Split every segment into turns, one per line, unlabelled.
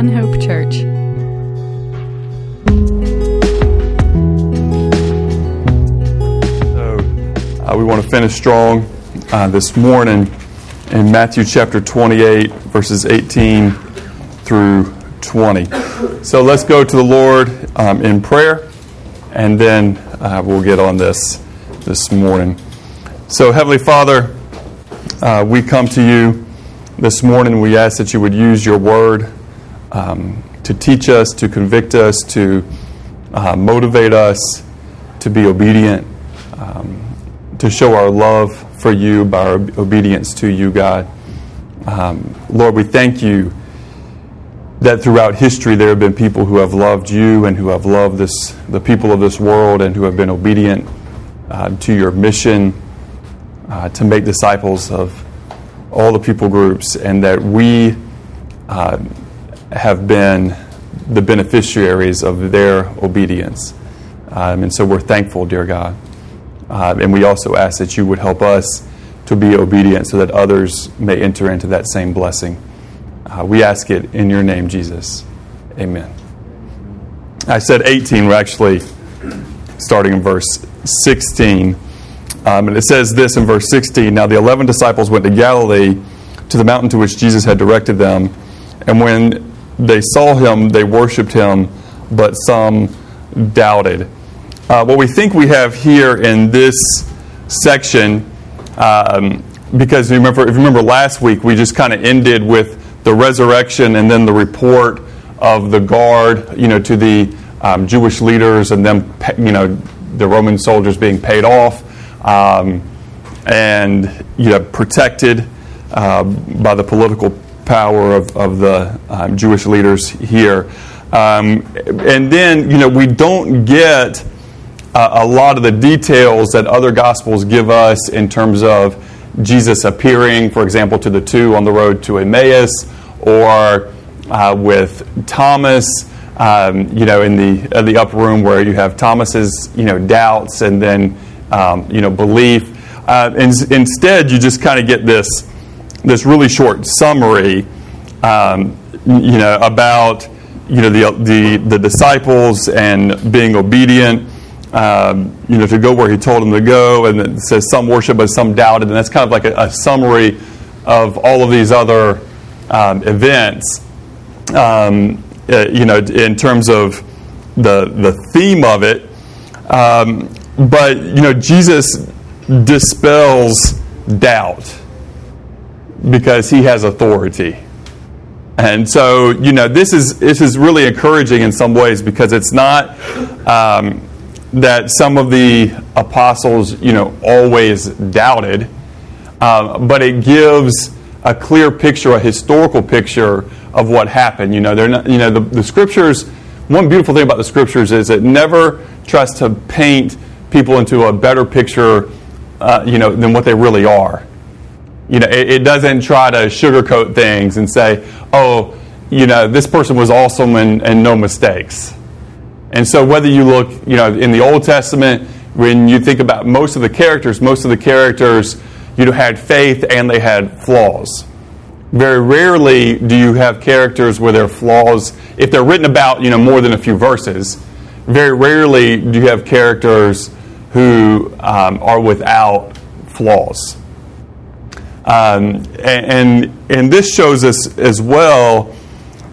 One Hope Church.
So, uh, we want to finish strong uh, this morning in Matthew chapter 28, verses 18 through 20. So let's go to the Lord um, in prayer, and then uh, we'll get on this this morning. So, Heavenly Father, uh, we come to you this morning. We ask that you would use your word um, to teach us, to convict us, to uh, motivate us to be obedient, um, to show our love for you by our obedience to you, God. Um, Lord, we thank you that throughout history there have been people who have loved you and who have loved this, the people of this world and who have been obedient uh, to your mission uh, to make disciples of all the people groups, and that we uh, have been the beneficiaries of their obedience. Um, and so we're thankful, dear God. Uh, and we also ask that you would help us to be obedient so that others may enter into that same blessing. Uh, we ask it in your name, Jesus. Amen. I said 18, we're actually starting in verse 16. Um, and it says this in verse 16 Now the eleven disciples went to Galilee, to the mountain to which Jesus had directed them. And when they saw him, they worshiped him, but some doubted. Uh, what we think we have here in this section, um, because remember, if you remember last week, we just kind of ended with the resurrection and then the report of the guard, you know, to the um, Jewish leaders and them, you know, the Roman soldiers being paid off um, and you know protected uh, by the political power of, of the um, Jewish leaders here. Um, and then you know we don't get uh, a lot of the details that other gospels give us in terms of Jesus appearing, for example, to the two on the road to Emmaus, or uh, with Thomas. Um, you know, in the uh, the upper room where you have Thomas's, you know, doubts, and then um, you know, belief. Uh, and instead, you just kind of get this this really short summary, um, you know, about you know the the, the disciples and being obedient. Um, you know, to go where he told them to go, and it says some worship, but some doubted, and that's kind of like a, a summary of all of these other um, events. Um, uh, you know, in terms of the the theme of it. Um, but, you know, Jesus dispels doubt because he has authority. And so, you know, this is, this is really encouraging in some ways because it's not um, that some of the apostles, you know, always doubted, um, but it gives a clear picture, a historical picture of what happened. You know, they're not, you know, the, the scriptures, one beautiful thing about the scriptures is it never tries to paint people into a better picture, uh, you know, than what they really are. You know, it, it, doesn't try to sugarcoat things and say, oh, you know, this person was awesome and, and no mistakes. And so whether you look, you know, in the Old Testament, when you think about most of the characters, most of the characters, you know, had faith and they had flaws. Very rarely do you have characters where their flaws, if they're written about, you know, more than a few verses, very rarely do you have characters who um, are without flaws. Um, and, and this shows us as well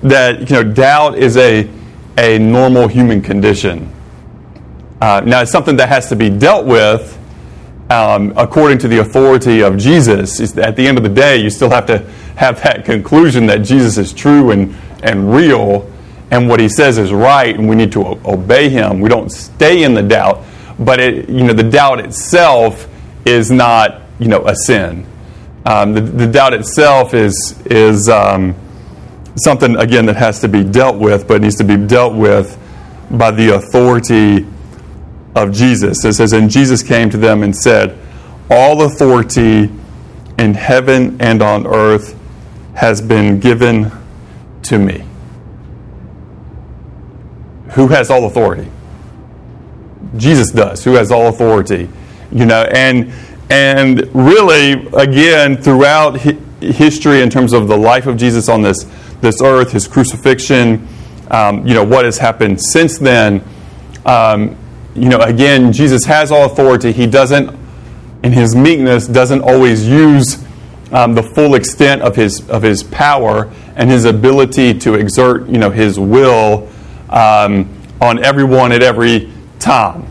that you know doubt is a, a normal human condition. Uh, now it's something that has to be dealt with um, according to the authority of Jesus. At the end of the day, you still have to have that conclusion that Jesus is true and, and real, and what he says is right, and we need to obey him. We don't stay in the doubt but it, you know, the doubt itself is not you know, a sin. Um, the, the, doubt itself is, is um, something, again, that has to be dealt with, but needs to be dealt with by the authority of Jesus. It says, And Jesus came to them and said, All authority in heaven and on earth has been given to me. Who has all authority? Jesus does, who has all authority. You know, and and really, again, throughout history, in terms of the life of Jesus on this this earth, his crucifixion, um, you know, what has happened since then. Um, you know, again, Jesus has all authority. He doesn't, in his meekness, doesn't always use um, the full extent of his of his power and his ability to exert, you know, his will um, on everyone at every time.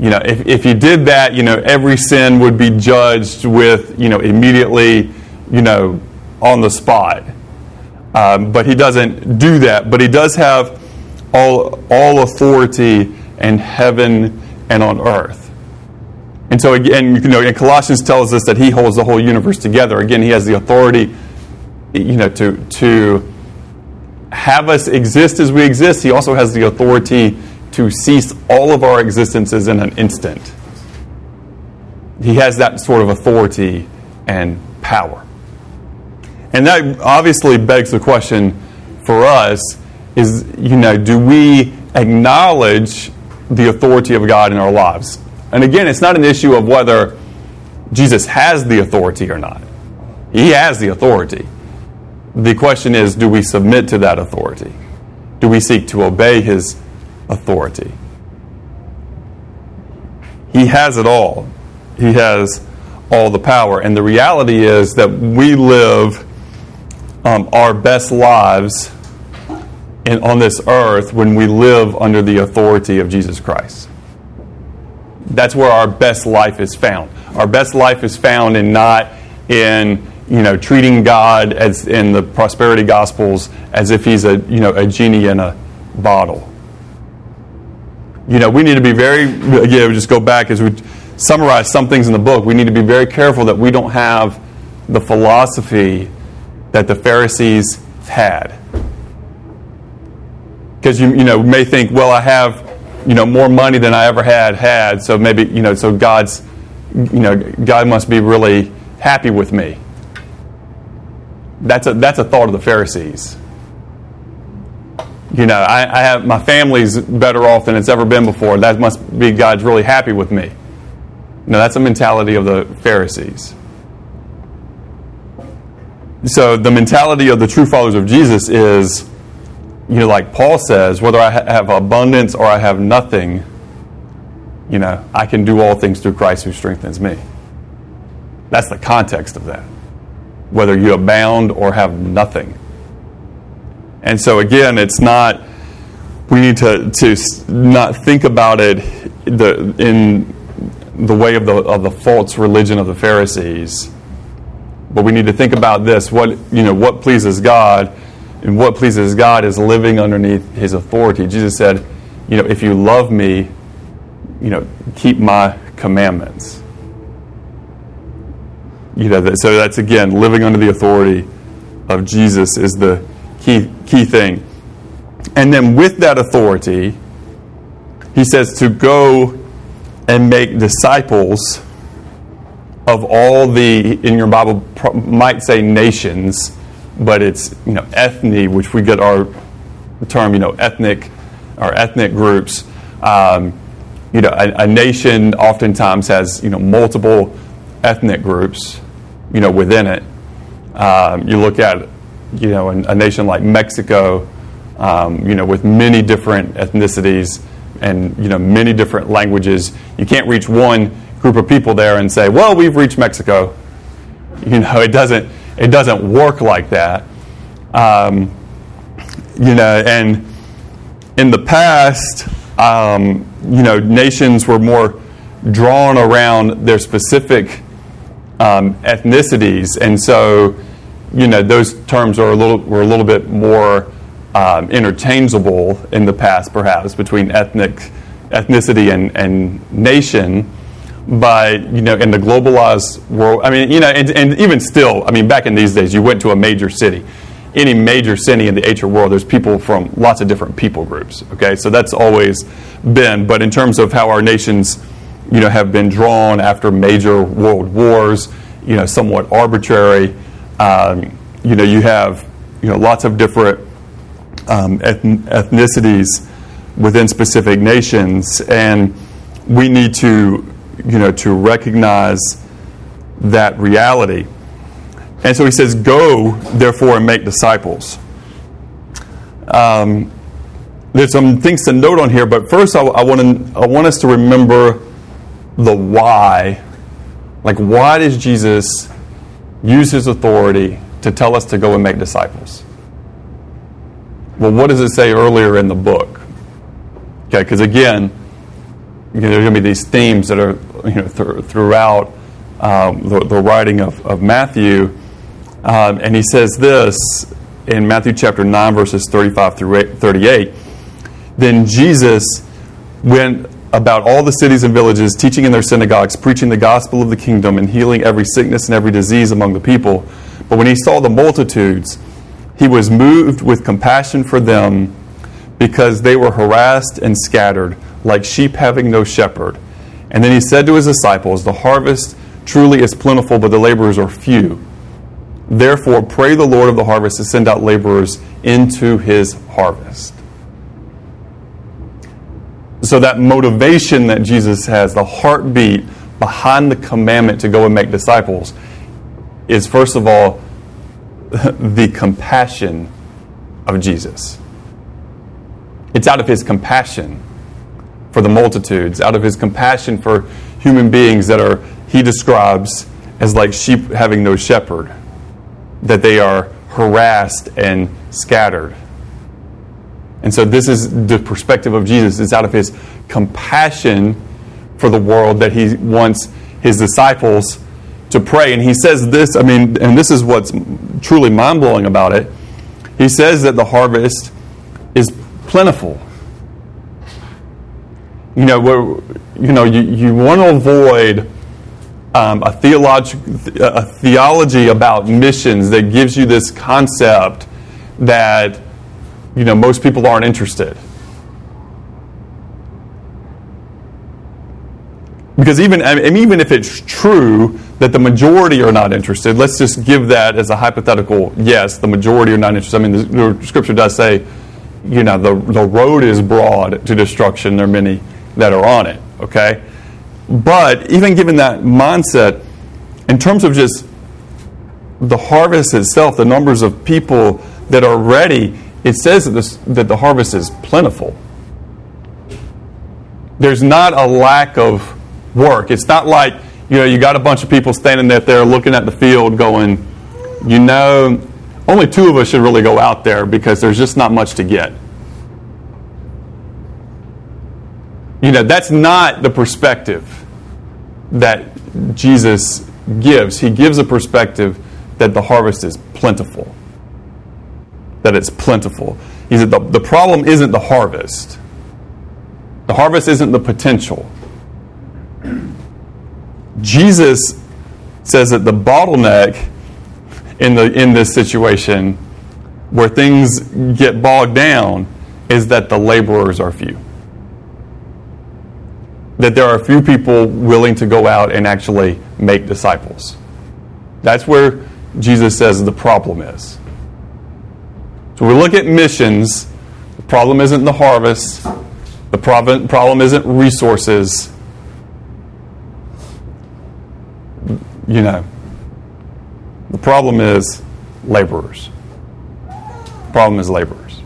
You know, if, if he did that, you know, every sin would be judged with, you know, immediately, you know, on the spot. Um, but he doesn't do that. But he does have all, all authority in heaven and on earth. And so again, you know, and Colossians tells us that he holds the whole universe together. Again, he has the authority, you know, to to have us exist as we exist. He also has the authority to cease all of our existences in an instant. He has that sort of authority and power. And that obviously begs the question for us is, you know, do we acknowledge the authority of God in our lives? And again, it's not an issue of whether Jesus has the authority or not. He has the authority. The question is do we submit to that authority? Do we seek to obey his authority? He has it all. He has all the power. And the reality is that we live um, our best lives in, on this earth when we live under the authority of Jesus Christ. That's where our best life is found. Our best life is found in not in you know treating God as in the prosperity gospels as if he's a you know a genie in a bottle. You know, we need to be very again we just go back as we summarize some things in the book. We need to be very careful that we don't have the philosophy that the Pharisees had. Because you, you know, may think, well, I have you know more money than I ever had had, so maybe you know so God's you know God must be really happy with me. That's a that's a thought of the Pharisees. You know, I, I have my family's better off than it's ever been before. That must be God's really happy with me. No, that's a mentality of the Pharisees. So the mentality of the true followers of Jesus is you know, like Paul says, whether I have abundance or I have nothing, you know, I can do all things through Christ who strengthens me. That's the context of that. Whether you abound or have nothing. And so again, it's not we need to, to not think about it the, in the way of the, of the false religion of the Pharisees. But we need to think about this what you know what pleases God and what pleases God is living underneath His authority. Jesus said, you know, if you love me, you know, keep my commandments. You know, so that's again living under the authority of Jesus is the key key thing. And then with that authority, he says to go and make disciples of all the in your Bible might say nations but it's you know ethne, which we get our term you know ethnic or ethnic groups. Um, you know, a, a, nation oftentimes has you know multiple ethnic groups, you know, within it. Um, you look at you know a, a nation like Mexico, um, you know, with many different ethnicities and you know many different languages. You can't reach one group of people there and say, "Well, we've reached Mexico." You know, it doesn't it doesn't work like that. Um, you know, and in the past, um, you know, nations were more drawn around their specific um, ethnicities, and so you know those terms are a little were a little bit more um, interchangeable in the past, perhaps between ethnic ethnicity and, and nation. But you know in the globalized world i mean you know and, and, even still i mean back in these days you went to a major city. Any major city in the ancient world there's people from lots of different people groups okay? So that's always been. But in terms of how our nations you know have been drawn after major world wars you know somewhat arbitrary um, you know you have you know lots of different um, ethnicities within specific nations and we need to you know, to recognize that reality. And so he says, Go, therefore, and make disciples. um, there's some things to note on here, but first I, I, want I want us to remember the why. Like, why does Jesus use his authority to tell us to go and make disciples? Well, what does it say earlier in the book? Okay, because again, you know, there's going to be these themes that are you know th- throughout um, the, the, writing of, of Matthew, um, and he says this in Matthew chapter nine, verses thirty-five through 38. Then Jesus went about all the cities and villages, teaching in their synagogues, preaching the gospel of the kingdom, and healing every sickness and every disease among the people. But when he saw the multitudes, he was moved with compassion for them because they were harassed and scattered, like sheep having no shepherd. And then he said to his disciples, The harvest truly is plentiful, but the laborers are few. Therefore, pray the Lord of the harvest to send out laborers into his harvest. So, that motivation that Jesus has, the heartbeat behind the commandment to go and make disciples, is first of all the compassion of Jesus. It's out of his compassion for the multitudes, out of his compassion for human beings that are, he describes as like sheep having no shepherd, that they are harassed and scattered. And so this is the perspective of Jesus. It's out of his compassion for the world that he wants his disciples to pray. And he says this, I mean, and this is what's truly mind blowing about it. He says that the harvest is plentiful. You know, you know, you, you want to avoid um, a, theolog- a theology about missions that gives you this concept that you know, most people aren't interested. Because even, I mean, even if it's true that the majority are not interested, let's just give that as a hypothetical yes, the majority are not interested. I mean, the, the scripture does say, you know, the, the road is broad to destruction, there are many that are on it, okay? But even given that mindset, in terms of just the harvest itself, the numbers of people that are ready, it says that, this, that the harvest is plentiful. There's not a lack of work. It's not like, you know, you got a bunch of people standing there, there looking at the field going, you know, only two of us should really go out there because there's just not much to get. You know, that's not the perspective that Jesus gives. He gives a perspective that the harvest is plentiful that it's plentiful. He said the, the problem isn't the harvest. The harvest isn't the potential. Jesus says that the bottleneck in, the, in this situation where things get bogged down is that the laborers are few. That there are few people willing to go out and actually make disciples. That's where Jesus says the problem is. So we look at missions. The problem isn't the harvest. The problem isn't resources. You know, the problem is laborers. The problem is laborers.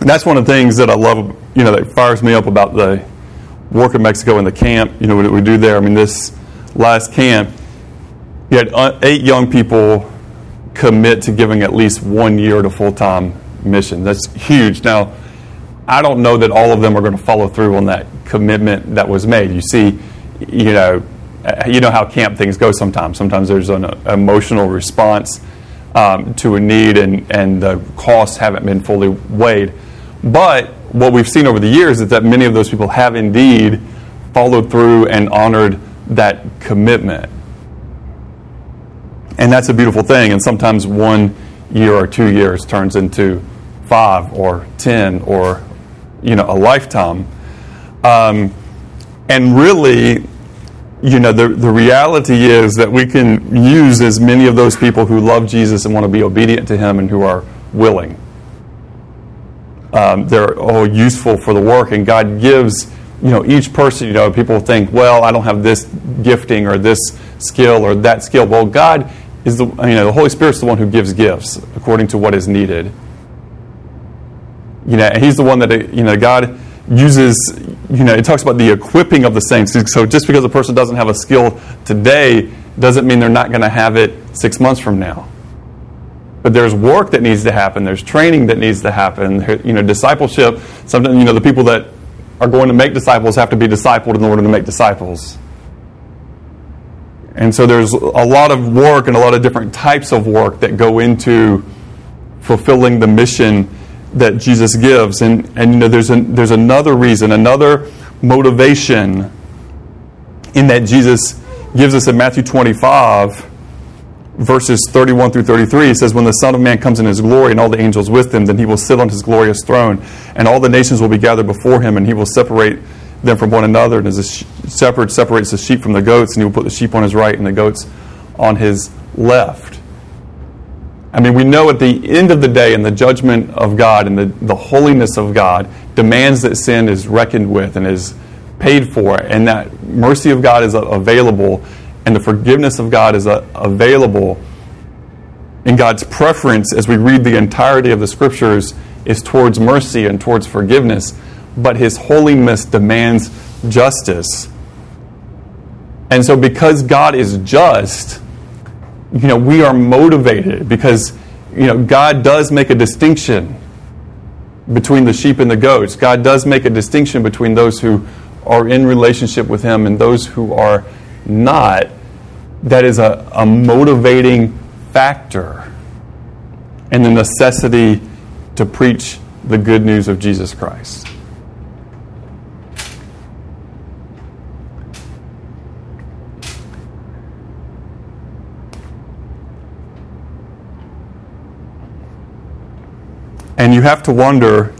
And that's one of the things that I love, you know, that fires me up about the work in Mexico and the camp, you know, what we do there. I mean, this last camp, you had uh, eight young people commit to giving at least one year to full time mission. That's huge. Now, I don't know that all of them are going to follow through on that commitment that was made. You see, you know, you know how camp things go sometimes. Sometimes there's an emotional response um, to a need, and, and the costs haven't been fully weighed. But what we've seen over the years is that many of those people have indeed followed through and honored that commitment. And that's a beautiful thing. And sometimes one year or two years turns into five or ten or you know a lifetime. Um, and really, you know, the, the reality is that we can use as many of those people who love Jesus and want to be obedient to Him and who are willing. Um, they're all useful for the work, and God gives you know each person. You know, people think, well, I don't have this gifting or this skill or that skill. Well, God is the you know the Holy Spirit's the one who gives gifts according to what is needed You know, and he's the one that, you know, God uses, you know, it talks about the equipping of the saints. So just because a person doesn't have a skill today doesn't mean they're not going to have it six months from now. But there's work that needs to happen. There's training that needs to happen. You know, discipleship. Sometimes you know the people that are going to make disciples have to be discipled in order to make disciples. And so there's a lot of work and a lot of different types of work that go into fulfilling the mission that Jesus gives. And, and you know, there's, there's another reason, another motivation in that Jesus gives us in Matthew 25 verses 31 through 33, He says, When the Son of Man comes in his glory and all the angels with him, then he will sit on his glorious throne, and all the nations will be gathered before him, and he will separate them from one another. And as a shepherd separates the sheep from the goats, and he will put the sheep on his right and the goats on his left. I mean, we know at the end of the day, in the judgment of God and the, the holiness of God, demands that sin is reckoned with and is paid for, and that mercy of God is available and the forgiveness of God is available. In God's preference, as we read the entirety of the scriptures, is towards mercy and towards forgiveness, but His holiness demands justice. And so, because God is just, you know, we are motivated because, you know, God does make a distinction between the sheep and the goats. God does make a distinction between those who are in relationship with Him and those who are not, that is a, a motivating factor and the necessity to preach the good news of Jesus Christ. And you have to wonder,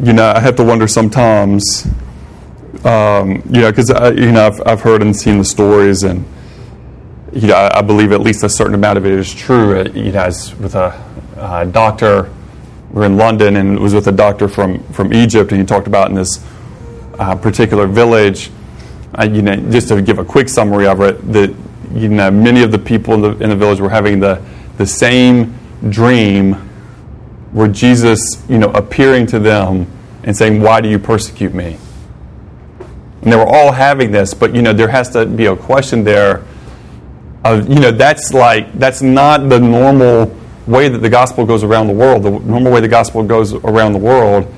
you know, I have to wonder sometimes um, you know, because you know I've, I've heard and seen the stories, and you know I, I believe at least a certain amount of it is true. Uh, you know, as with a uh, doctor, we are in London, and it was with a doctor from from Egypt, and he talked about in this uh, particular village. Uh, you know, just to give a quick summary of it, that you know many of the people in the in the village were having the the same dream, where Jesus, you know, appearing to them and saying, "Why do you persecute me?" And they were all having this, but you know, there has to be a question there of, you know, that's like, that's not the normal way that the gospel goes around the world. The normal way the gospel goes around the world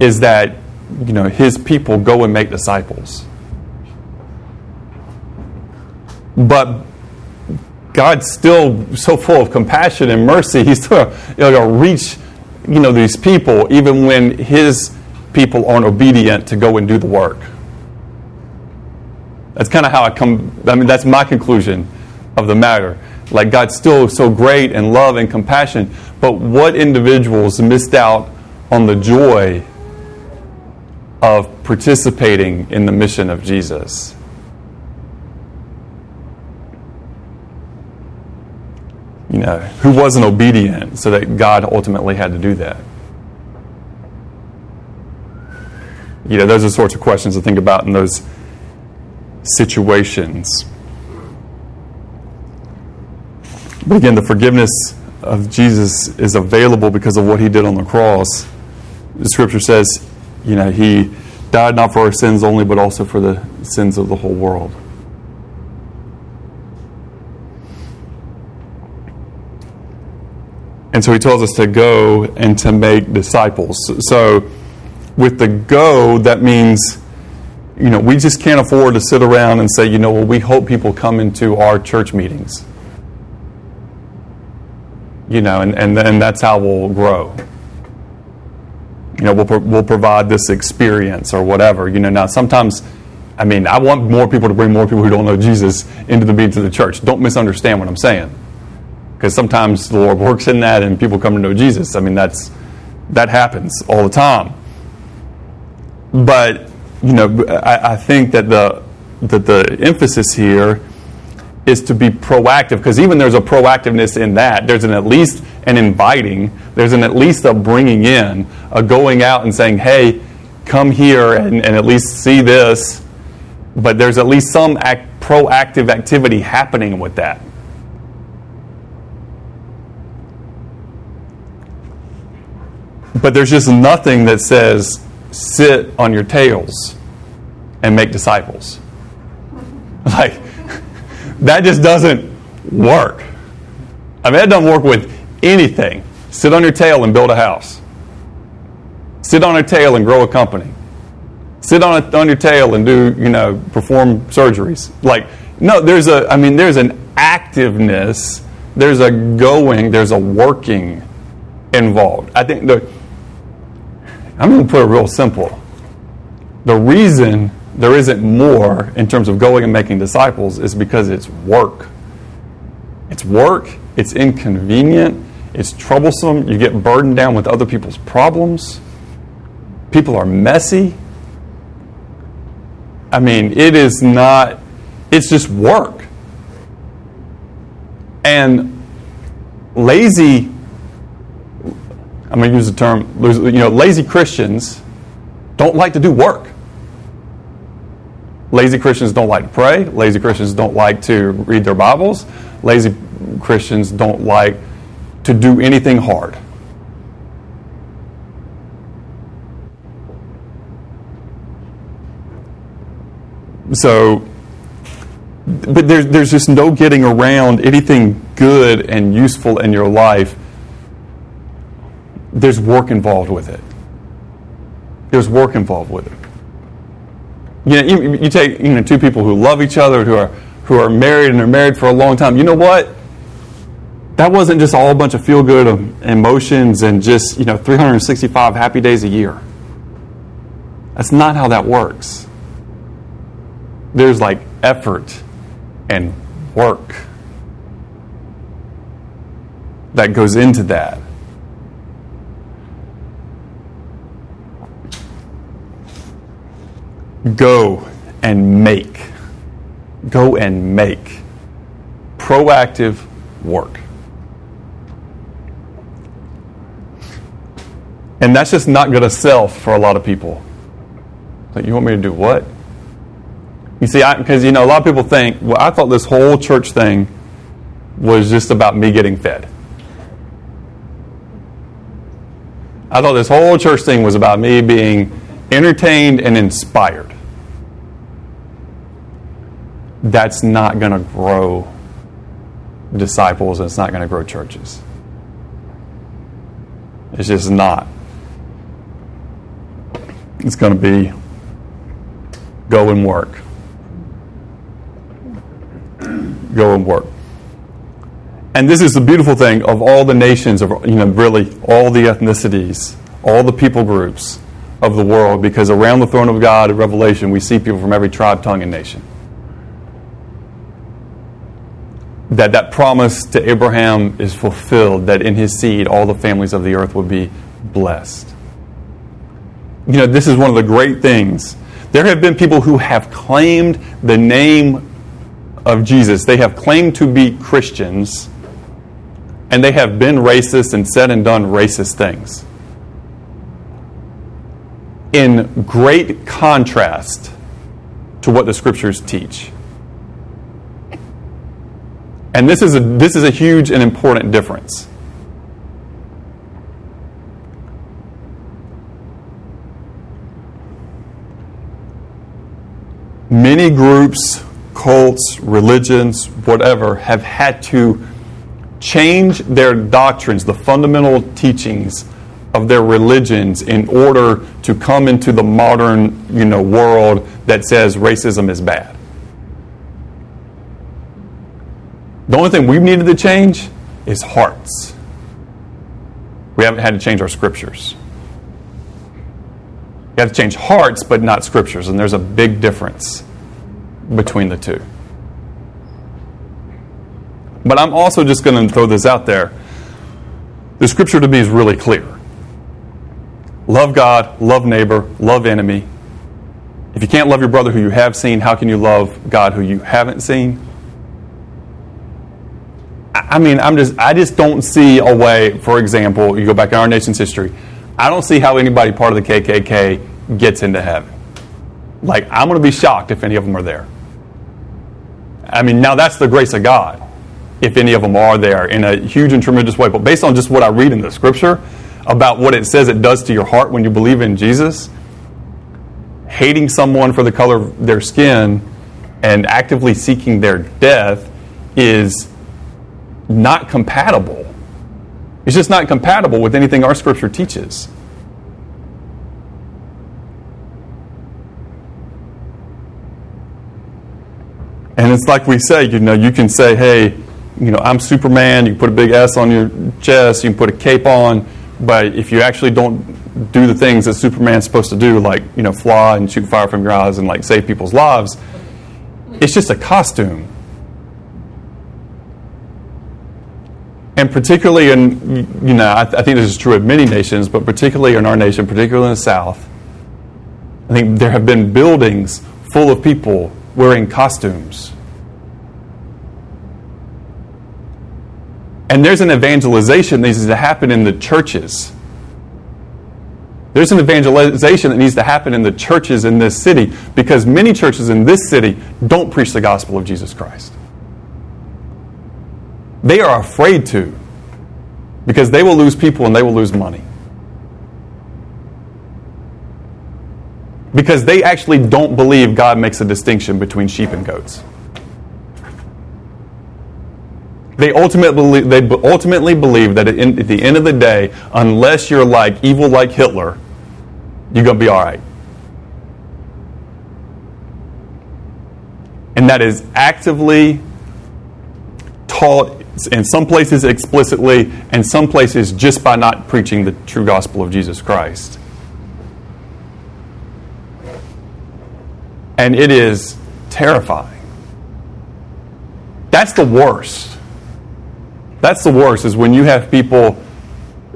is that, you know, his people go and make disciples. But God's still so full of compassion and mercy. He's still going to reach, you know, these people even when his people aren't obedient to go and do the work. That's kind of how I come, I mean, that's my conclusion of the matter. Like, God's still so great and love and compassion, but what individuals missed out on the joy of participating in the mission of Jesus? You know, who wasn't obedient so that God ultimately had to do that? You know, those are sorts of questions to think about in those situations. But again, the forgiveness of Jesus is available because of what he did on the cross. The scripture says, you know, he died not for our sins only, but also for the sins of the whole world. And so he tells us to go and to make disciples. So with the go, that means you know, we just can't afford to sit around and say, you know, well, we hope people come into our church meetings. You know, and, and, and that's how we'll grow. You know, we'll, we'll provide this experience or whatever. You know, now sometimes, I mean, I want more people to bring more people who don't know Jesus into the meetings of the church. Don't misunderstand what I'm saying. Because sometimes the Lord works in that and people come to know Jesus. I mean, that's, that happens all the time. But you know, I, I think that the that the emphasis here is to be proactive because even there's a proactiveness in that. There's an at least an inviting. There's an at least a bringing in, a going out and saying, "Hey, come here and, and at least see this." But there's at least some act, proactive activity happening with that. But there's just nothing that says sit on your tails and make disciples. Like, that just doesn't work. I mean, that doesn't work with anything. Sit on your tail and build a house. Sit on your tail and grow a company. Sit on, a, on your tail and do, you know, perform surgeries. Like, no, there's a, I mean, there's an activeness, there's a going, there's a working involved. I think the, I'm going to put it real simple. The reason there isn't more in terms of going and making disciples is because it's work. It's work, it's inconvenient, it's troublesome, you get burdened down with other people's problems. People are messy. I mean, it is not, it's just work. And lazy, I'm going to use the term, you know, lazy Christians don't like to do work. Lazy Christians don't like to pray. Lazy Christians don't like to read their Bibles. Lazy Christians don't like to do anything hard. So, but there's, there's just no getting around anything good and useful in your life. There's work involved with it. There's work involved with it. You, know, you, you take you know, two people who love each other, who are, who are married and are married for a long time. You know what? That wasn't just all a bunch of feel good emotions and just, you know, 365 happy days a year. That's not how that works. There's like effort and work that goes into that. Go and make. Go and make. Proactive work. And that's just not going to sell for a lot of people. Like, you want me to do what? You see, because you know, a lot of people think, well, I thought this whole church thing was just about me getting fed. I thought this whole church thing was about me being entertained and inspired. That's not going to grow disciples and it's not going to grow churches. It's just not. It's going to be go and work. Go and work. And this is the beautiful thing of all the nations, of you know, really all the ethnicities, all the people groups of the world, because around the throne of God in Revelation, we see people from every tribe, tongue, and nation. That that promise to Abraham is fulfilled, that in his seed all the families of the earth would be blessed you know, this is one of the great things. There have been people who have claimed the name of Jesus. They have claimed to be Christians, and they have been racist and said and done racist things. In great contrast to what the scriptures teach. And this is a, this is a huge and important difference. many groups, cults, religions, whatever, have had to change their doctrines, the fundamental teachings of their religions in order to come into the modern, you know, world that says racism is bad. The only thing we've needed to change is hearts. We haven't had to change our scriptures. You have to change hearts, but not scriptures, and there's a big difference between the two. But I'm also just going to throw this out there. The scripture to me is really clear love God, love neighbor, love enemy. If you can't love your brother who you have seen, how can you love God who you haven't seen? I mean, I'm just I just don't see a way, for example, you go back in our nation's history, I don't see how anybody part of the KKK gets into heaven. Like, I'm going to be shocked if any of them are there. I mean, now that's the grace of God, if any of them are there in a huge and tremendous way. But based on just what I read in the scripture, about what it says it does to your heart when you believe in Jesus, hating someone for the color of their skin and actively seeking their death is not compatible. It's just not compatible with anything our scripture teaches. And it's like we say, you know, you can say, hey, you know, I'm Superman, you put a big S on your chest, you can put a cape on, but if you actually don't do the things that Superman's supposed to do, like, you know, fly and shoot fire from your eyes and like save people's lives, it's just a costume. And particularly in, you know, I, I think this is true of many nations, but particularly in our nation, particularly in the South, I think there have been buildings full of people wearing costumes. And there's an evangelization that needs to happen in the churches. There's an evangelization that needs to happen in the churches in this city because many churches in this city don't preach the gospel of Jesus Christ. They are afraid to because they will lose people and they will lose money. because they actually don't believe God makes a distinction between sheep and goats. They ultimately, they ultimately believe that at the end of the day, unless you're like evil like Hitler, you're going to be all right. And that is actively taught in some places explicitly, and some places just by not preaching the true gospel of Jesus Christ. and it is terrifying. That's the worst. That's the worst is when you have people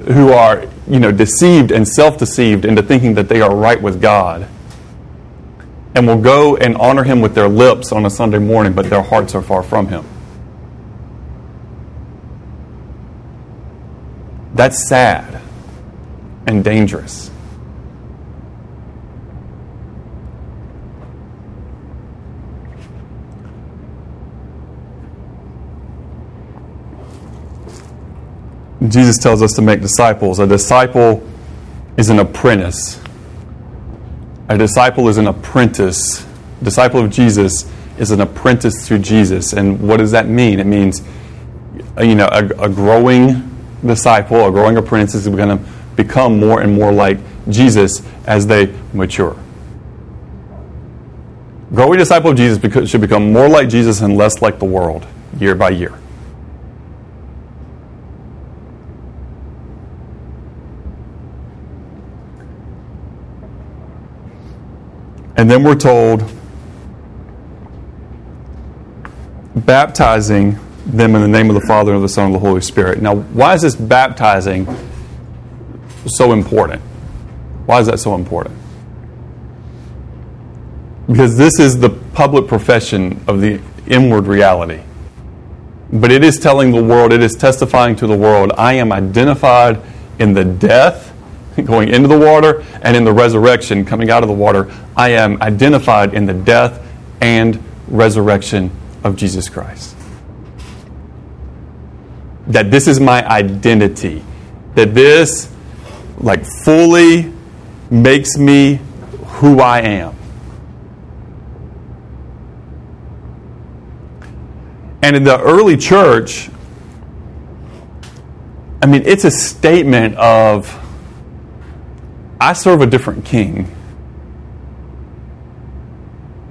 who are, you know, deceived and self-deceived into thinking that they are right with God and will go and honor him with their lips on a Sunday morning, but their hearts are far from him. That's sad and dangerous. Jesus tells us to make disciples. A disciple is an apprentice. A disciple is an apprentice. A disciple of Jesus is an apprentice to Jesus. And what does that mean? It means, you know, a, a growing disciple, a growing apprentice is going to become more and more like Jesus as they mature. Growing disciple of Jesus should become more like Jesus and less like the world year by year. And then we're told, baptizing them in the name of the Father, and of the Son, and of the Holy Spirit. Now, why is this baptizing so important? Why is that so important? Because this is the public profession of the inward reality. But it is telling the world, it is testifying to the world, I am identified in the death going into the water and in the resurrection coming out of the water, I am identified in the death and resurrection of Jesus Christ. That this is my identity. That this, like, fully makes me who I am. And in the early church, I mean, it's a statement of I serve a different king.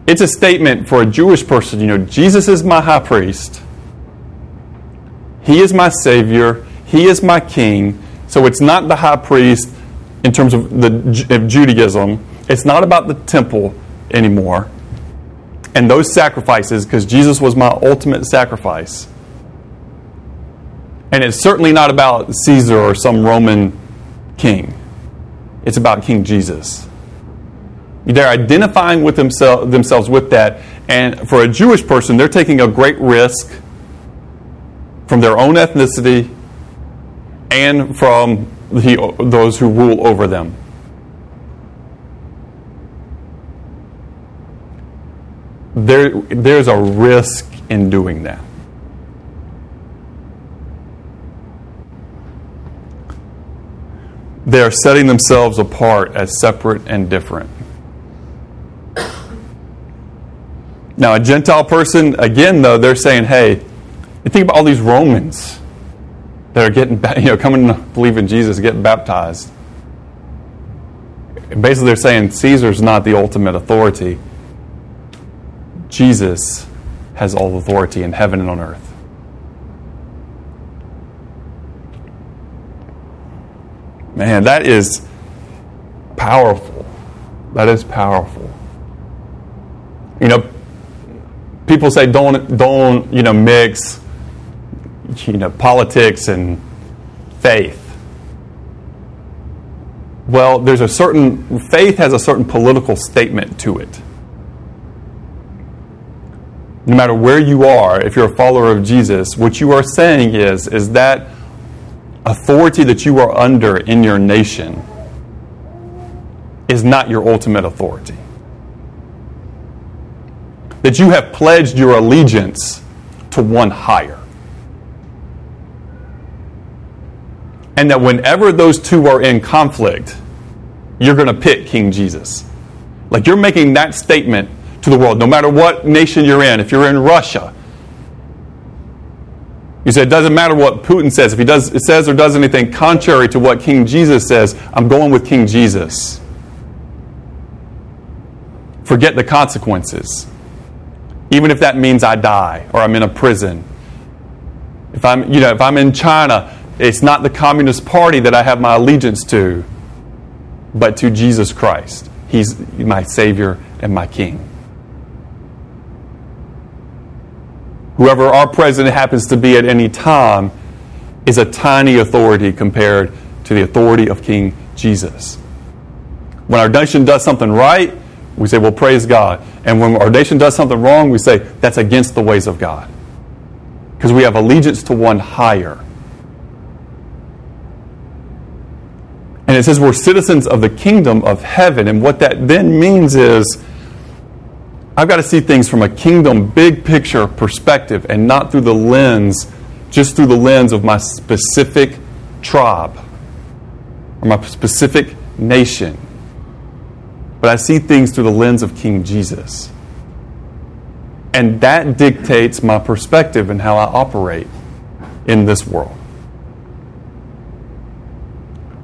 It's a statement for a Jewish person, you know, Jesus is my high priest. He is my savior. He is my king. So it's not the high priest in terms of the of Judaism. It's not about the temple anymore. And those sacrifices because Jesus was my ultimate sacrifice. And it's certainly not about Caesar or some Roman king. It's about King Jesus. They're identifying with themselves, themselves with that. And for a Jewish person, they're taking a great risk from their own ethnicity and from the, those who rule over them. There, there's a risk in doing that. they are setting themselves apart as separate and different. Now, a Gentile person, again, though, they're saying, hey, you think about all these Romans that are getting, you know, coming to believe in Jesus, getting baptized. And basically, they're saying Caesar's not the ultimate authority. Jesus has all authority in heaven and on earth. Man, that is powerful. That is powerful. You know, people say don't don't you know mix you know politics and faith. Well, there's a certain faith has a certain political statement to it. No matter where you are, if you're a follower of Jesus, what you are saying is is that authority that you are under in your nation is not your ultimate authority. That you have pledged your allegiance to one higher. And that whenever those two are in conflict, you're going to pick King Jesus. Like you're making that statement to the world, no matter what nation you're in. If you're in Russia, you say it doesn't matter what Putin says. If he does, says or does anything contrary to what King Jesus says, I'm going with King Jesus. Forget the consequences. Even if that means I die or I'm in a prison. If I'm, you know, if I'm in China, it's not the Communist Party that I have my allegiance to, but to Jesus Christ. He's my Savior and my King. whoever our president happens to be at any time, is a tiny authority compared to the authority of King Jesus. When our nation does something right, we say, well, praise God. And when our nation does something wrong, we say, that's against the ways of God. Because we have allegiance to one higher. And it says we're citizens of the kingdom of heaven. And what that then means is I've got to see things from a kingdom, big picture perspective and not through the lens, just through the lens of my specific tribe or my specific nation. But I see things through the lens of King Jesus. And that dictates my perspective and how I operate in this world.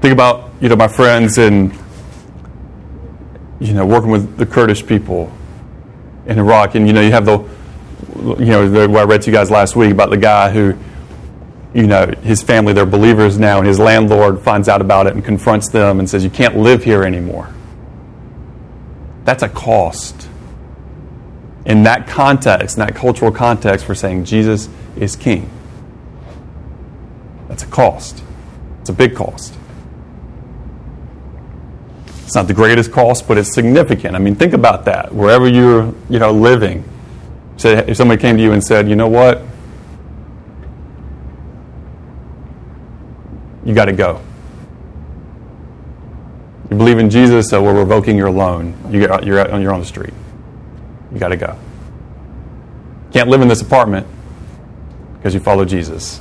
Think about, you know, my friends in, you know, working with the Kurdish people in Iraq. And you know, you have the, you know, the, what I read to you guys last week about the guy who, you know, his family, they're believers now, and his landlord finds out about it and confronts them and says, You can't live here anymore. That's a cost. In that context, in that cultural context, for saying Jesus is king. That's a cost. It's a big cost. It's not the greatest cost, but it's significant. I mean, think about that. Wherever you're, you know, living, say if somebody came to you and said, "You know what? You got to go. You believe in Jesus, so we're revoking your loan. You get, you're, you're on the street. You got to go. Can't live in this apartment because you follow Jesus.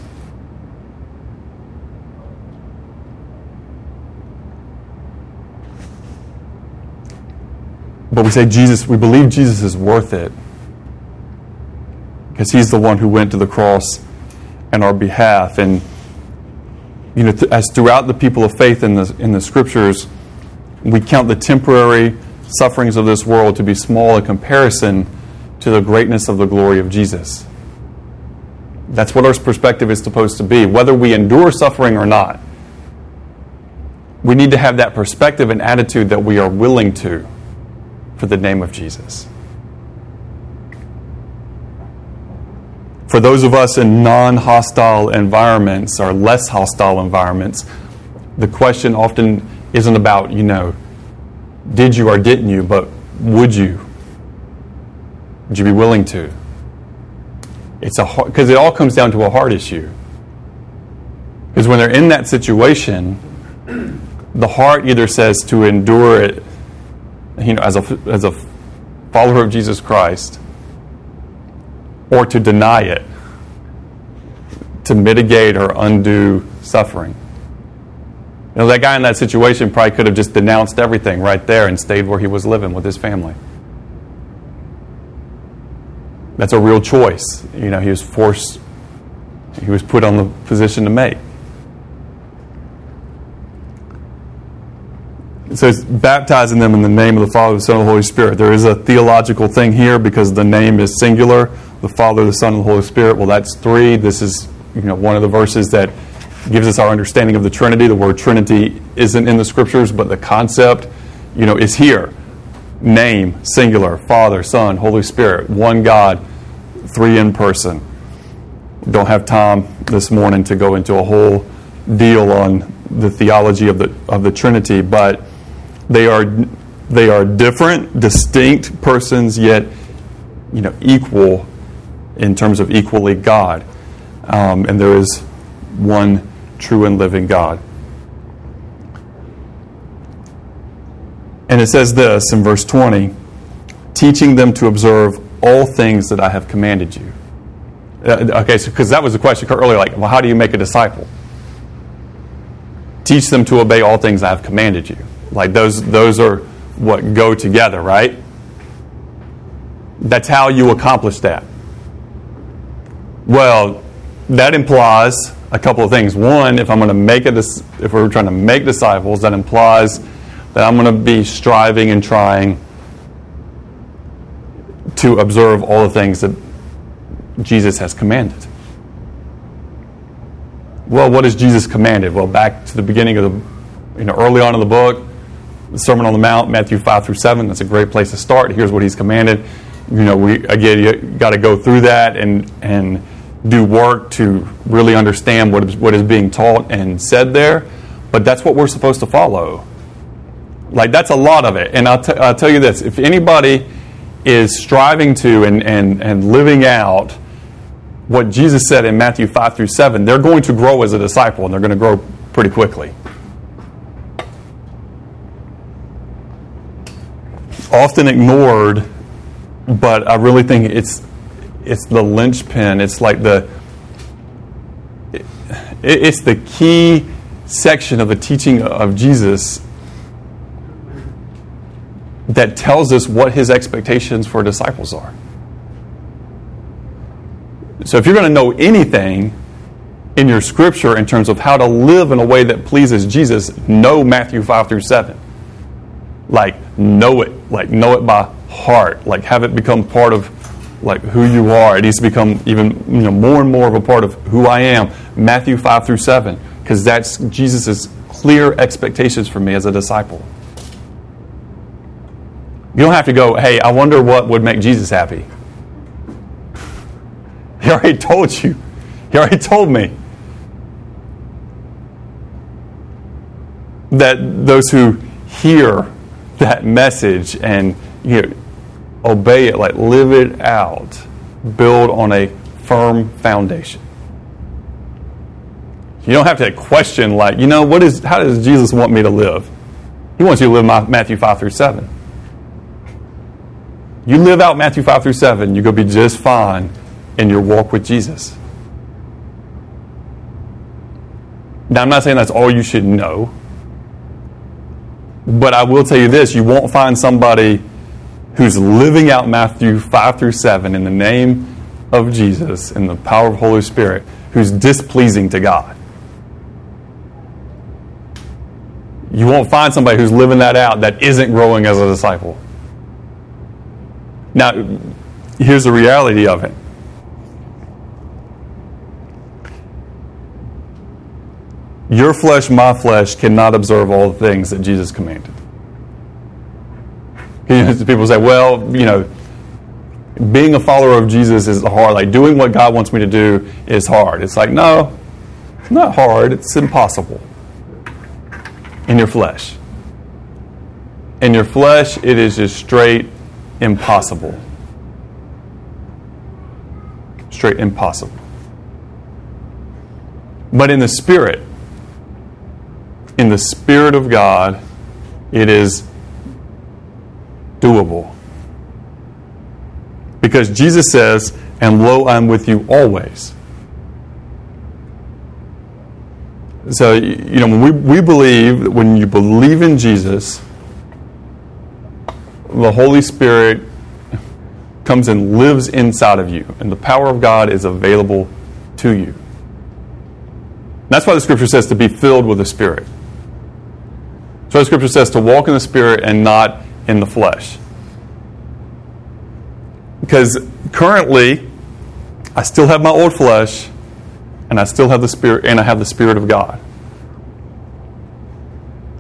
But we say Jesus, we believe Jesus is worth it because he's the one who went to the cross on our behalf. And, you know, as throughout the people of faith in the, in the scriptures, we count the temporary sufferings of this world to be small in comparison to the greatness of the glory of Jesus. That's what our perspective is supposed to be, whether we endure suffering or not. We need to have that perspective and attitude that we are willing to for the name of Jesus. For those of us in non hostile environments or less hostile environments, the question often isn't about, you know, did you or didn't you, but would you? Would you be willing to? It's a because it all comes down to a heart issue. Because when they're in that situation, the heart either says to endure it you know, as a, as a follower of Jesus Christ, or to deny it, to mitigate or undo suffering. You know, that guy in that situation probably could have just denounced everything right there and stayed where he was living with his family. That's a real choice. You know, he was forced, he was put on the position to make. It it's baptizing them in the name of the Father, the Son, and the Holy Spirit. There is a theological thing here because the name is singular the Father, the Son, and the Holy Spirit. Well, that's three. This is you know one of the verses that gives us our understanding of the Trinity. The word Trinity isn't in the scriptures, but the concept, you know, is here. Name, singular, Father, Son, Holy Spirit, one God, three in person. Don't have time this morning to go into a whole deal on the theology of the of the Trinity, but they are they are different, distinct persons, yet you know equal in terms of equally God. Um, and there is one true and living God. And it says this in verse 20 teaching them to observe all things that I have commanded you. Uh, okay, so because that was the question earlier, like, well, how do you make a disciple? Teach them to obey all things I have commanded you. Like those, those are what go together, right? That's how you accomplish that. Well, that implies a couple of things. One, if I'm going to make a, if we're trying to make disciples, that implies that I'm going to be striving and trying to observe all the things that Jesus has commanded. Well, what Jesus commanded? Well, back to the beginning of the, you know, early on in the book, the Sermon on the Mount, Matthew 5 through 7, that's a great place to start. Here's what he's commanded. You know, we, again, you got to go through that and, and, do work to really understand what is, what is being taught and said there, but that's what we're supposed to follow. Like, that's a lot of it. And I'll, t- I'll tell you this if anybody is striving to and, and, and living out what Jesus said in Matthew 5 through 7, they're going to grow as a disciple and they're going to grow pretty quickly. Often ignored, but I really think it's it's the linchpin. It's like the it, it's the key section of the teaching of Jesus that tells us what his expectations for disciples are. So if you're going to know anything in your scripture in terms of how to live in a way that pleases Jesus, know Matthew 5 through 7. Like know it, like know it by heart, like have it become part of like who you are. It needs to become even you know more and more of a part of who I am. Matthew five through seven, because that's Jesus' clear expectations for me as a disciple. You don't have to go, hey, I wonder what would make Jesus happy. He already told you. He already told me. That those who hear that message and you know, obey it, like live it out, build on a firm foundation. You don't have to question, like, you know, what is, how does Jesus want me to live? He wants you to live Matthew 5 through 7. You live out Matthew 5 through 7, you're going to be just fine in your walk with Jesus. Now, I'm not saying that's all you should know, but I will tell you this you won't find somebody who's living out Matthew 5 through 7 in the name of Jesus in the power of the Holy Spirit, who's displeasing to God. You won't find somebody who's living that out that isn't growing as a disciple. Now, here's the reality of it. Your flesh, my flesh, cannot observe all the things that Jesus commanded. People say, well, you know, being a follower of Jesus is hard. Like doing what God wants me to do is hard. It's like, no, it's not hard. It's impossible in your flesh. In your flesh, it is just straight impossible. Straight impossible. But in the Spirit, in the Spirit of God, it is doable. Because Jesus says, And lo, I'm with you always. So, you know, we, we believe that when you believe in Jesus, the Holy Spirit comes and lives inside of you, and the power of God is available to you. That's why the scripture says to be filled with the Spirit. So the scripture says to walk in the Spirit and not in the flesh. Because currently, I still have my old flesh, and I still have the Spirit, and I have the Spirit of God.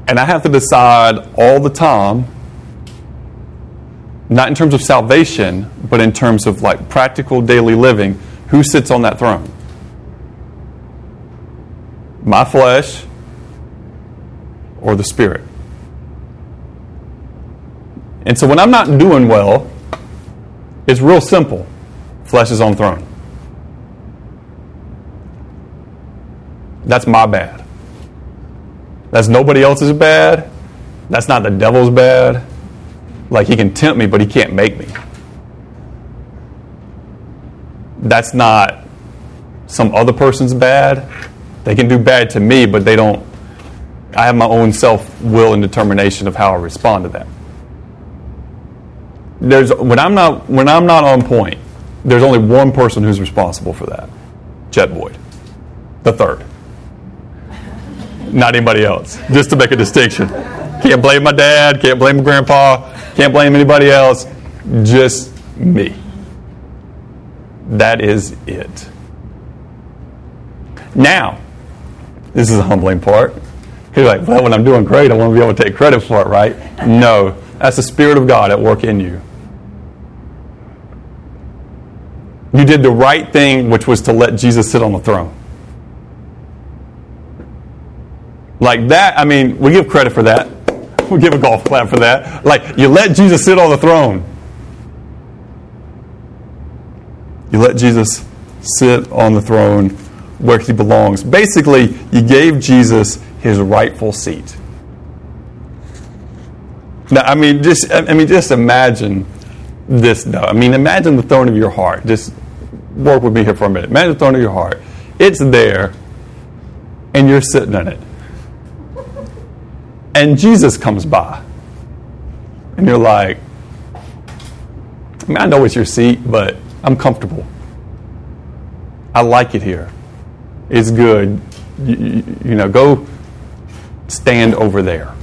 And I have to decide all the time, not in terms of salvation, but in terms of like practical daily living, who sits on that throne? My flesh or the Spirit? And so when I'm not doing well, it's real simple. Flesh is on the throne. That's my bad. That's nobody else's bad. That's not the devil's bad. Like he can tempt me, but he can't make me. That's not some other person's bad. They can do bad to me, but they don't. I have my own self will and determination of how I respond to that. There's when I'm not when I'm not on point. There's only one person who's responsible for that. Jet Boyd, the third not anybody else, just to make a distinction. Can't blame my dad, can't blame my grandpa, can't blame anybody else, just me. That is it. Now, this is a humbling part. He's like, well, when I'm doing great, I want to be able to take credit for it, right? No, that's the Spirit of God at work in you. You did the right thing, which was to let Jesus sit on the throne. Like that, I mean, we give credit for that. We give a golf clap for that. Like, you let Jesus sit on the throne. You let Jesus sit on the throne where he belongs. Basically, you gave Jesus his rightful seat. Now, I mean, just I mean, just imagine this. Though, I mean, imagine the throne of your heart. Just work with me here for a minute. Imagine the throne of your heart. It's there, and you're sitting in it and Jesus comes by. And you're like, I mean, I know it's your seat, but I'm comfortable. I like it here. It's good. You, you, you know, go stand over there.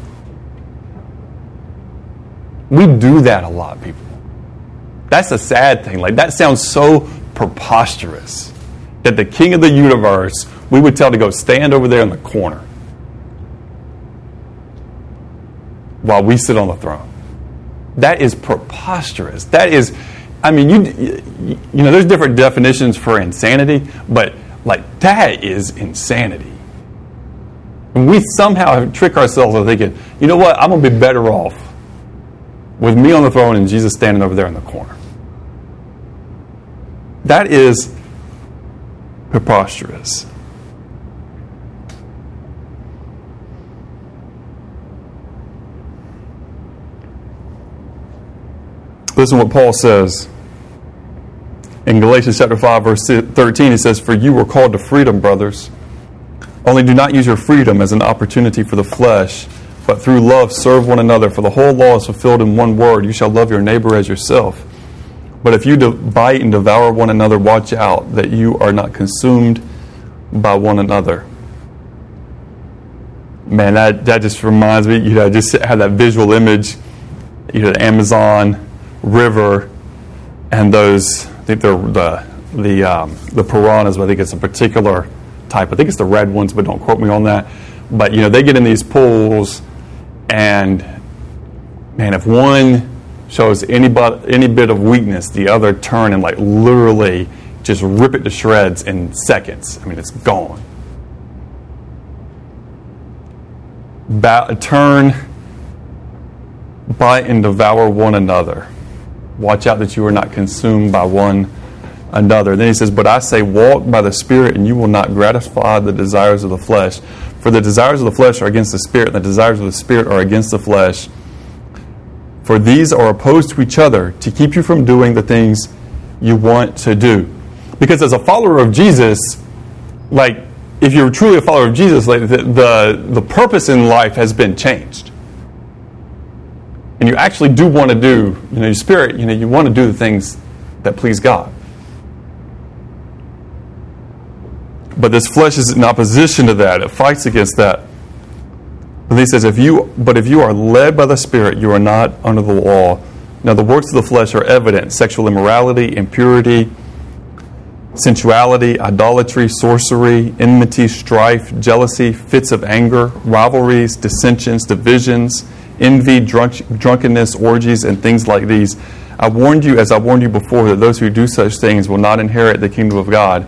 We do that a lot, people. That's a sad thing. Like, that sounds so preposterous that the king of the universe, we would tell to go stand over there in the corner. while we sit on the throne. That is preposterous. That is, I mean, you, you know, there's different definitions for insanity, but like that is insanity. And we somehow trick ourselves into thinking, you know what, I'm going to be better off with me on the throne and Jesus standing over there in the corner. That is preposterous. Listen to what Paul says. In Galatians chapter 5, verse 13, he says, For you were called to freedom, brothers. Only do not use your freedom as an opportunity for the flesh, but through love serve one another. For the whole law is fulfilled in one word you shall love your neighbor as yourself. But if you bite and devour one another, watch out that you are not consumed by one another. Man, that, that just reminds me, you know, just have that visual image, you know, the Amazon river and those, I think they're the, the, um, the piranhas, but I think it's a particular type. I think it's the red ones, but don't quote me on that. But, you know, they get in these pools and, man, if one shows any, but, any bit of weakness, the other turn and, like, literally just rip it to shreds in seconds. I mean, it's gone. Ba- turn, bite, and devour one another. Watch out that you are not consumed by one another. Then he says, But I say, walk by the Spirit, and you will not gratify the desires of the flesh. For the desires of the flesh are against the Spirit, and the desires of the Spirit are against the flesh. For these are opposed to each other to keep you from doing the things you want to do. Because as a follower of Jesus, like if you're truly a follower of Jesus, like the, the, the purpose in life has been changed. And you actually do want to do, you know, your spirit, you know, you want to do the things that please God. But this flesh is in opposition to that. It fights against that. But he says, if you, but if you are led by the Spirit, you are not under the law. Now, the works of the flesh are evident sexual immorality, impurity, sensuality, idolatry, sorcery, enmity, strife, jealousy, fits of anger, rivalries, dissensions, divisions, envy, drunk, drunkenness, orgies, and things like these. I warned you, as I warned you before, that those who do such things will not inherit the kingdom of God.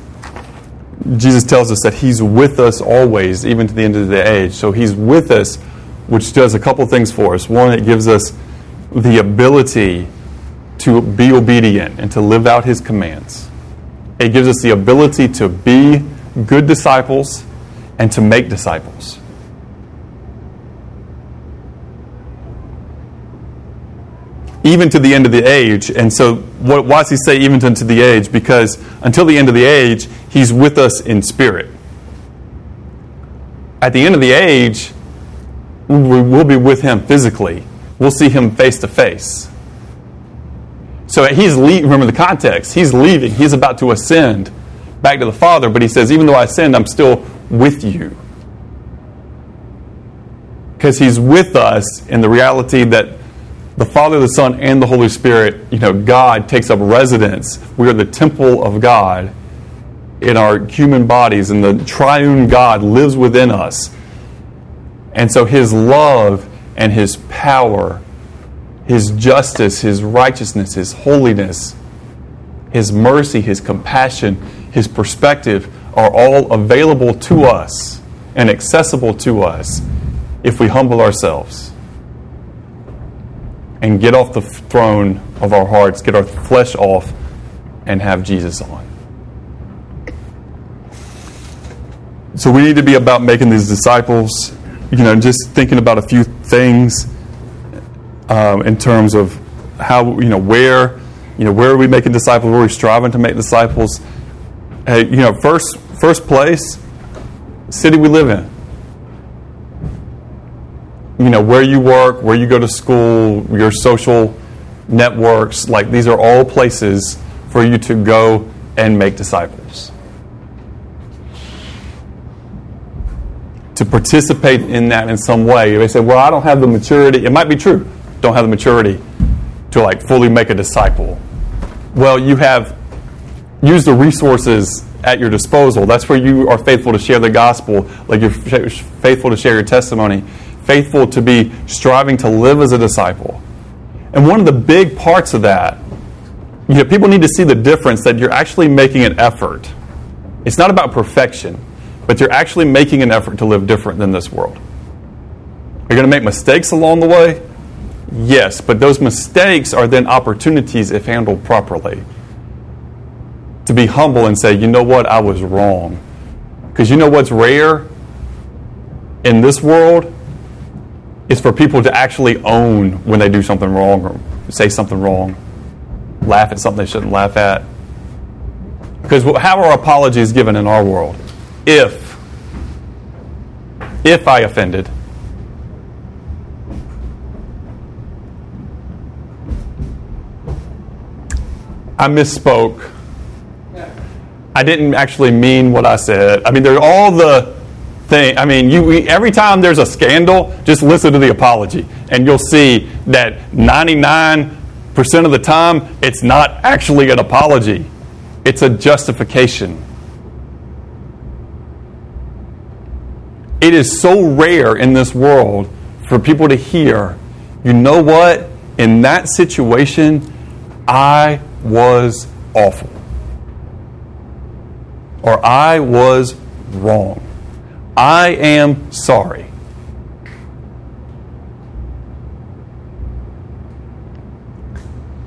Jesus tells us that He's with us always, even to the end of the age. So He's with us, which does a couple things for us. One, it gives us the ability to be obedient and to live out his commands. It gives us the ability to be good disciples and to make disciples. Even to the end of the age. And so, what, why does he say even to the age? Because until the end of the age, he's with us in spirit. At the end of the age, we will be with him physically. We'll see him face to face. So he's le- remember the context. He's leaving. He's about to ascend back to the Father, but he says, even though I ascend, I'm still with you. Because he's with us in the reality that the Father, the Son, and the Holy Spirit, you know, God takes up residence. We are the temple of God in our human bodies, and the triune God lives within us. And so his love and his power his justice, His righteousness, His holiness, His mercy, His compassion, His perspective are all available to us and accessible to us if we humble ourselves and get off the throne of our hearts, get our flesh off, and have Jesus on. So we need to be about making these disciples, you know, just thinking about a few things um, in terms of how you know where you know where are we making disciples? Where are we striving to make disciples? Hey, you know, first first place, city we live in. You know, where you work, where you go to school, your social networks, like these are all places for you to go and make disciples. To participate in that in some way. They say, well, I don't have the maturity. It might be true don't have the maturity to like fully make a disciple. Well, you have used the resources at your disposal. That's where you are faithful to share the gospel, like you're faithful to share your testimony, faithful to be striving to live as a disciple. And one of the big parts of that, you know, people need to see the difference that you're actually making an effort. It's not about perfection, but you're actually making an effort to live different than this world. You're going to make mistakes along the way. Yes, but those mistakes are then opportunities if handled properly. To be humble and say, you know what, I was wrong. Because you know what's rare in this world is for people to actually own when they do something wrong or say something wrong, laugh at something they shouldn't laugh at. Because how are apologies given in our world? If, if I offended, I misspoke. I didn't actually mean what I said. I mean, there's all the thing. I mean, you every time there's a scandal, just listen to the apology, and you'll see that 99% of the time, it's not actually an apology. It's a justification. It is so rare in this world for people to hear, you know what? In that situation, I was awful. Or I was wrong. I am sorry.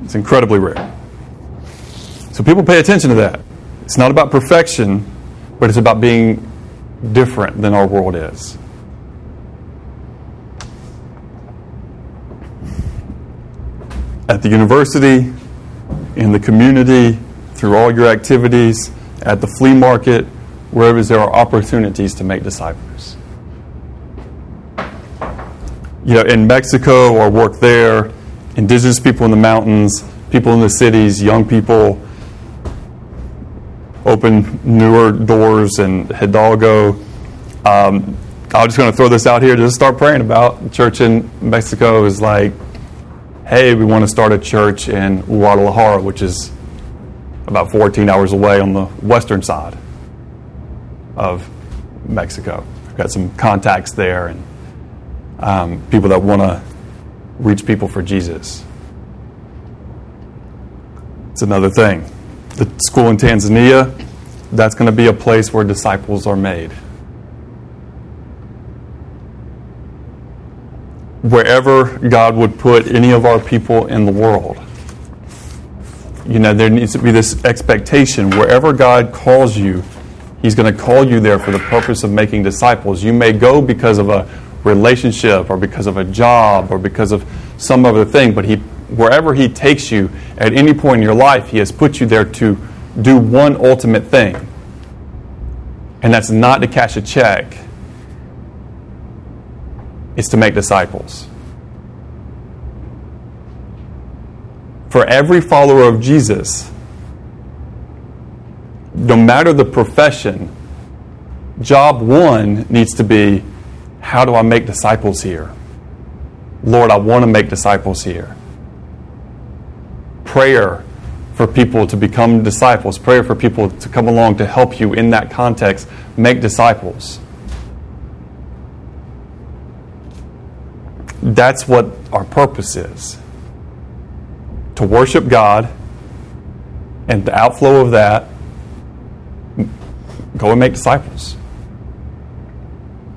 It's incredibly rare. So people pay attention to that. It's not about perfection, but it's about being different than our world is. At the university, in the community, through all your activities, at the flea market, wherever there are opportunities to make disciples. You know, in Mexico or work there, indigenous people in the mountains, people in the cities, young people, open newer doors in Hidalgo. Um, I'm just going to throw this out here. Just start praying about church in Mexico is like, hey, we want to start a church in Guadalajara, which is about 14 hours away on the western side of Mexico. I've got some contacts there and um, people that want to reach people for Jesus. It's another thing. The school in Tanzania, that's going to be a place where disciples are made. Wherever God would put any of our people in the world, you know, there needs to be this expectation. Wherever God calls you, He's going to call you there for the purpose of making disciples. You may go because of a relationship or because of a job or because of some other thing, but he, wherever He takes you at any point in your life, He has put you there to do one ultimate thing. And that's not to cash a check, it's to make disciples. For every follower of Jesus, no matter the profession, job one needs to be how do I make disciples here? Lord, I want to make disciples here. Prayer for people to become disciples, prayer for people to come along to help you in that context, make disciples. That's what our purpose is to worship God and the outflow of that go and make disciples.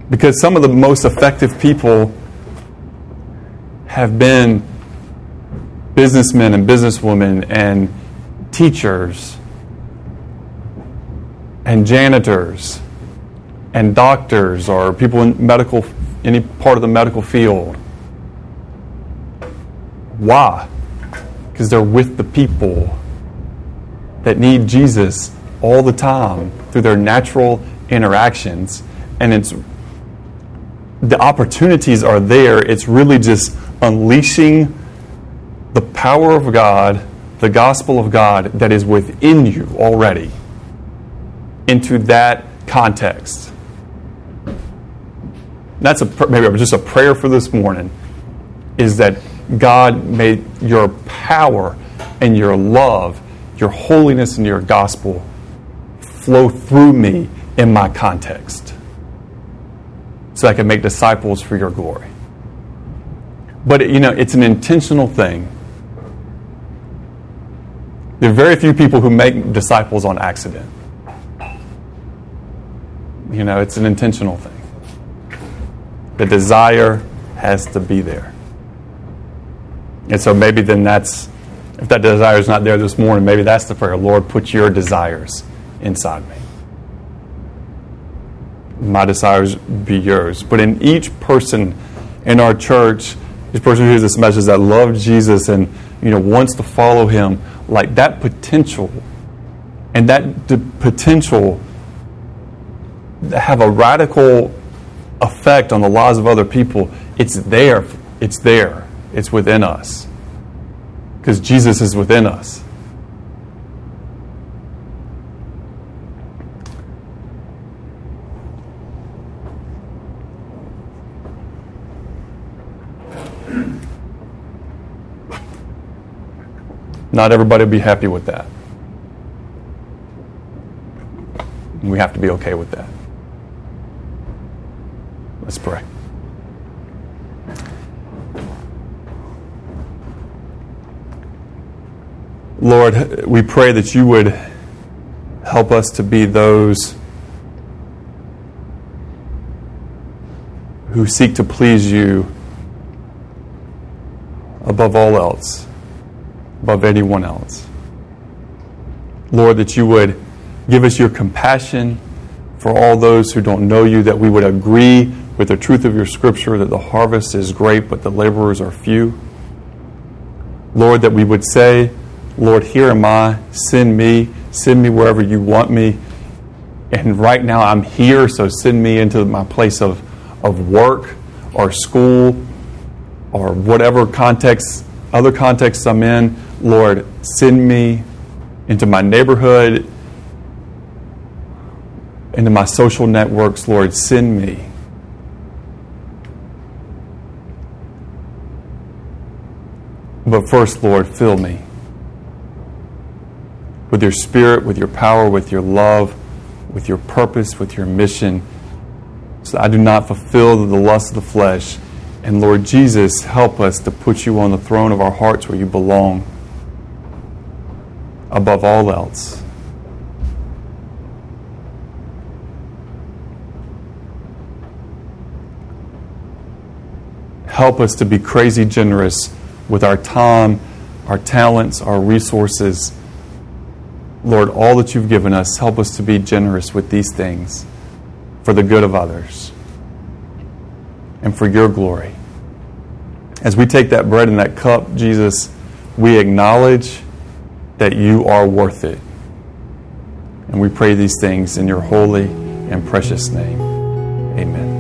Because some of the most effective people have been businessmen and businesswomen and teachers and janitors and doctors or people in medical any part of the medical field. Why? Because they're with the people that need Jesus all the time through their natural interactions. And it's the opportunities are there. It's really just unleashing the power of God, the gospel of God that is within you already into that context. That's a, maybe just a prayer for this morning is that God made your power and your love, your holiness and your gospel flow through me in my context so I can make disciples for your glory. But, you know, it's an intentional thing. There are very few people who make disciples on accident. You know, it's an intentional thing. The desire has to be there. And so maybe then that's, if that desire is not there this morning, maybe that's the prayer. Lord, put your desires inside me. My desires be yours. But in each person in our church, each person who hears this message that loves Jesus and you know wants to follow him, like that potential and that the potential have a radical effect on the lives of other people, it's there. It's there. It's within us. Because Jesus is within us. Not everybody will be happy with that. We have to be okay with that. Let's pray. Lord, we pray that you would help us to be those who seek to please you above all else, above anyone else. Lord, that you would give us your compassion for all those who don't know you, that we would agree with the truth of your scripture that the harvest is great, but the laborers are few. Lord, that we would say, Lord, here am I, send me, send me wherever you want me. And right now I'm here, so send me into my place of, of work or school or whatever context, other contexts I'm in. Lord, send me into my neighborhood, into my social networks. Lord, send me. But first, Lord, fill me with your spirit, with your power, with your love, with your purpose, with your mission, so I do not fulfill the lust of the flesh. And Lord Jesus, help us to put you on the throne of our hearts where you belong above all else. Help us to be crazy generous with our time, our talents, our resources. Lord, all that you've given us, help us to be generous with these things for the good of others and for your glory. As we take that bread and that cup, Jesus, we acknowledge that you are worth it. And we pray these things in your holy and precious name. Amen.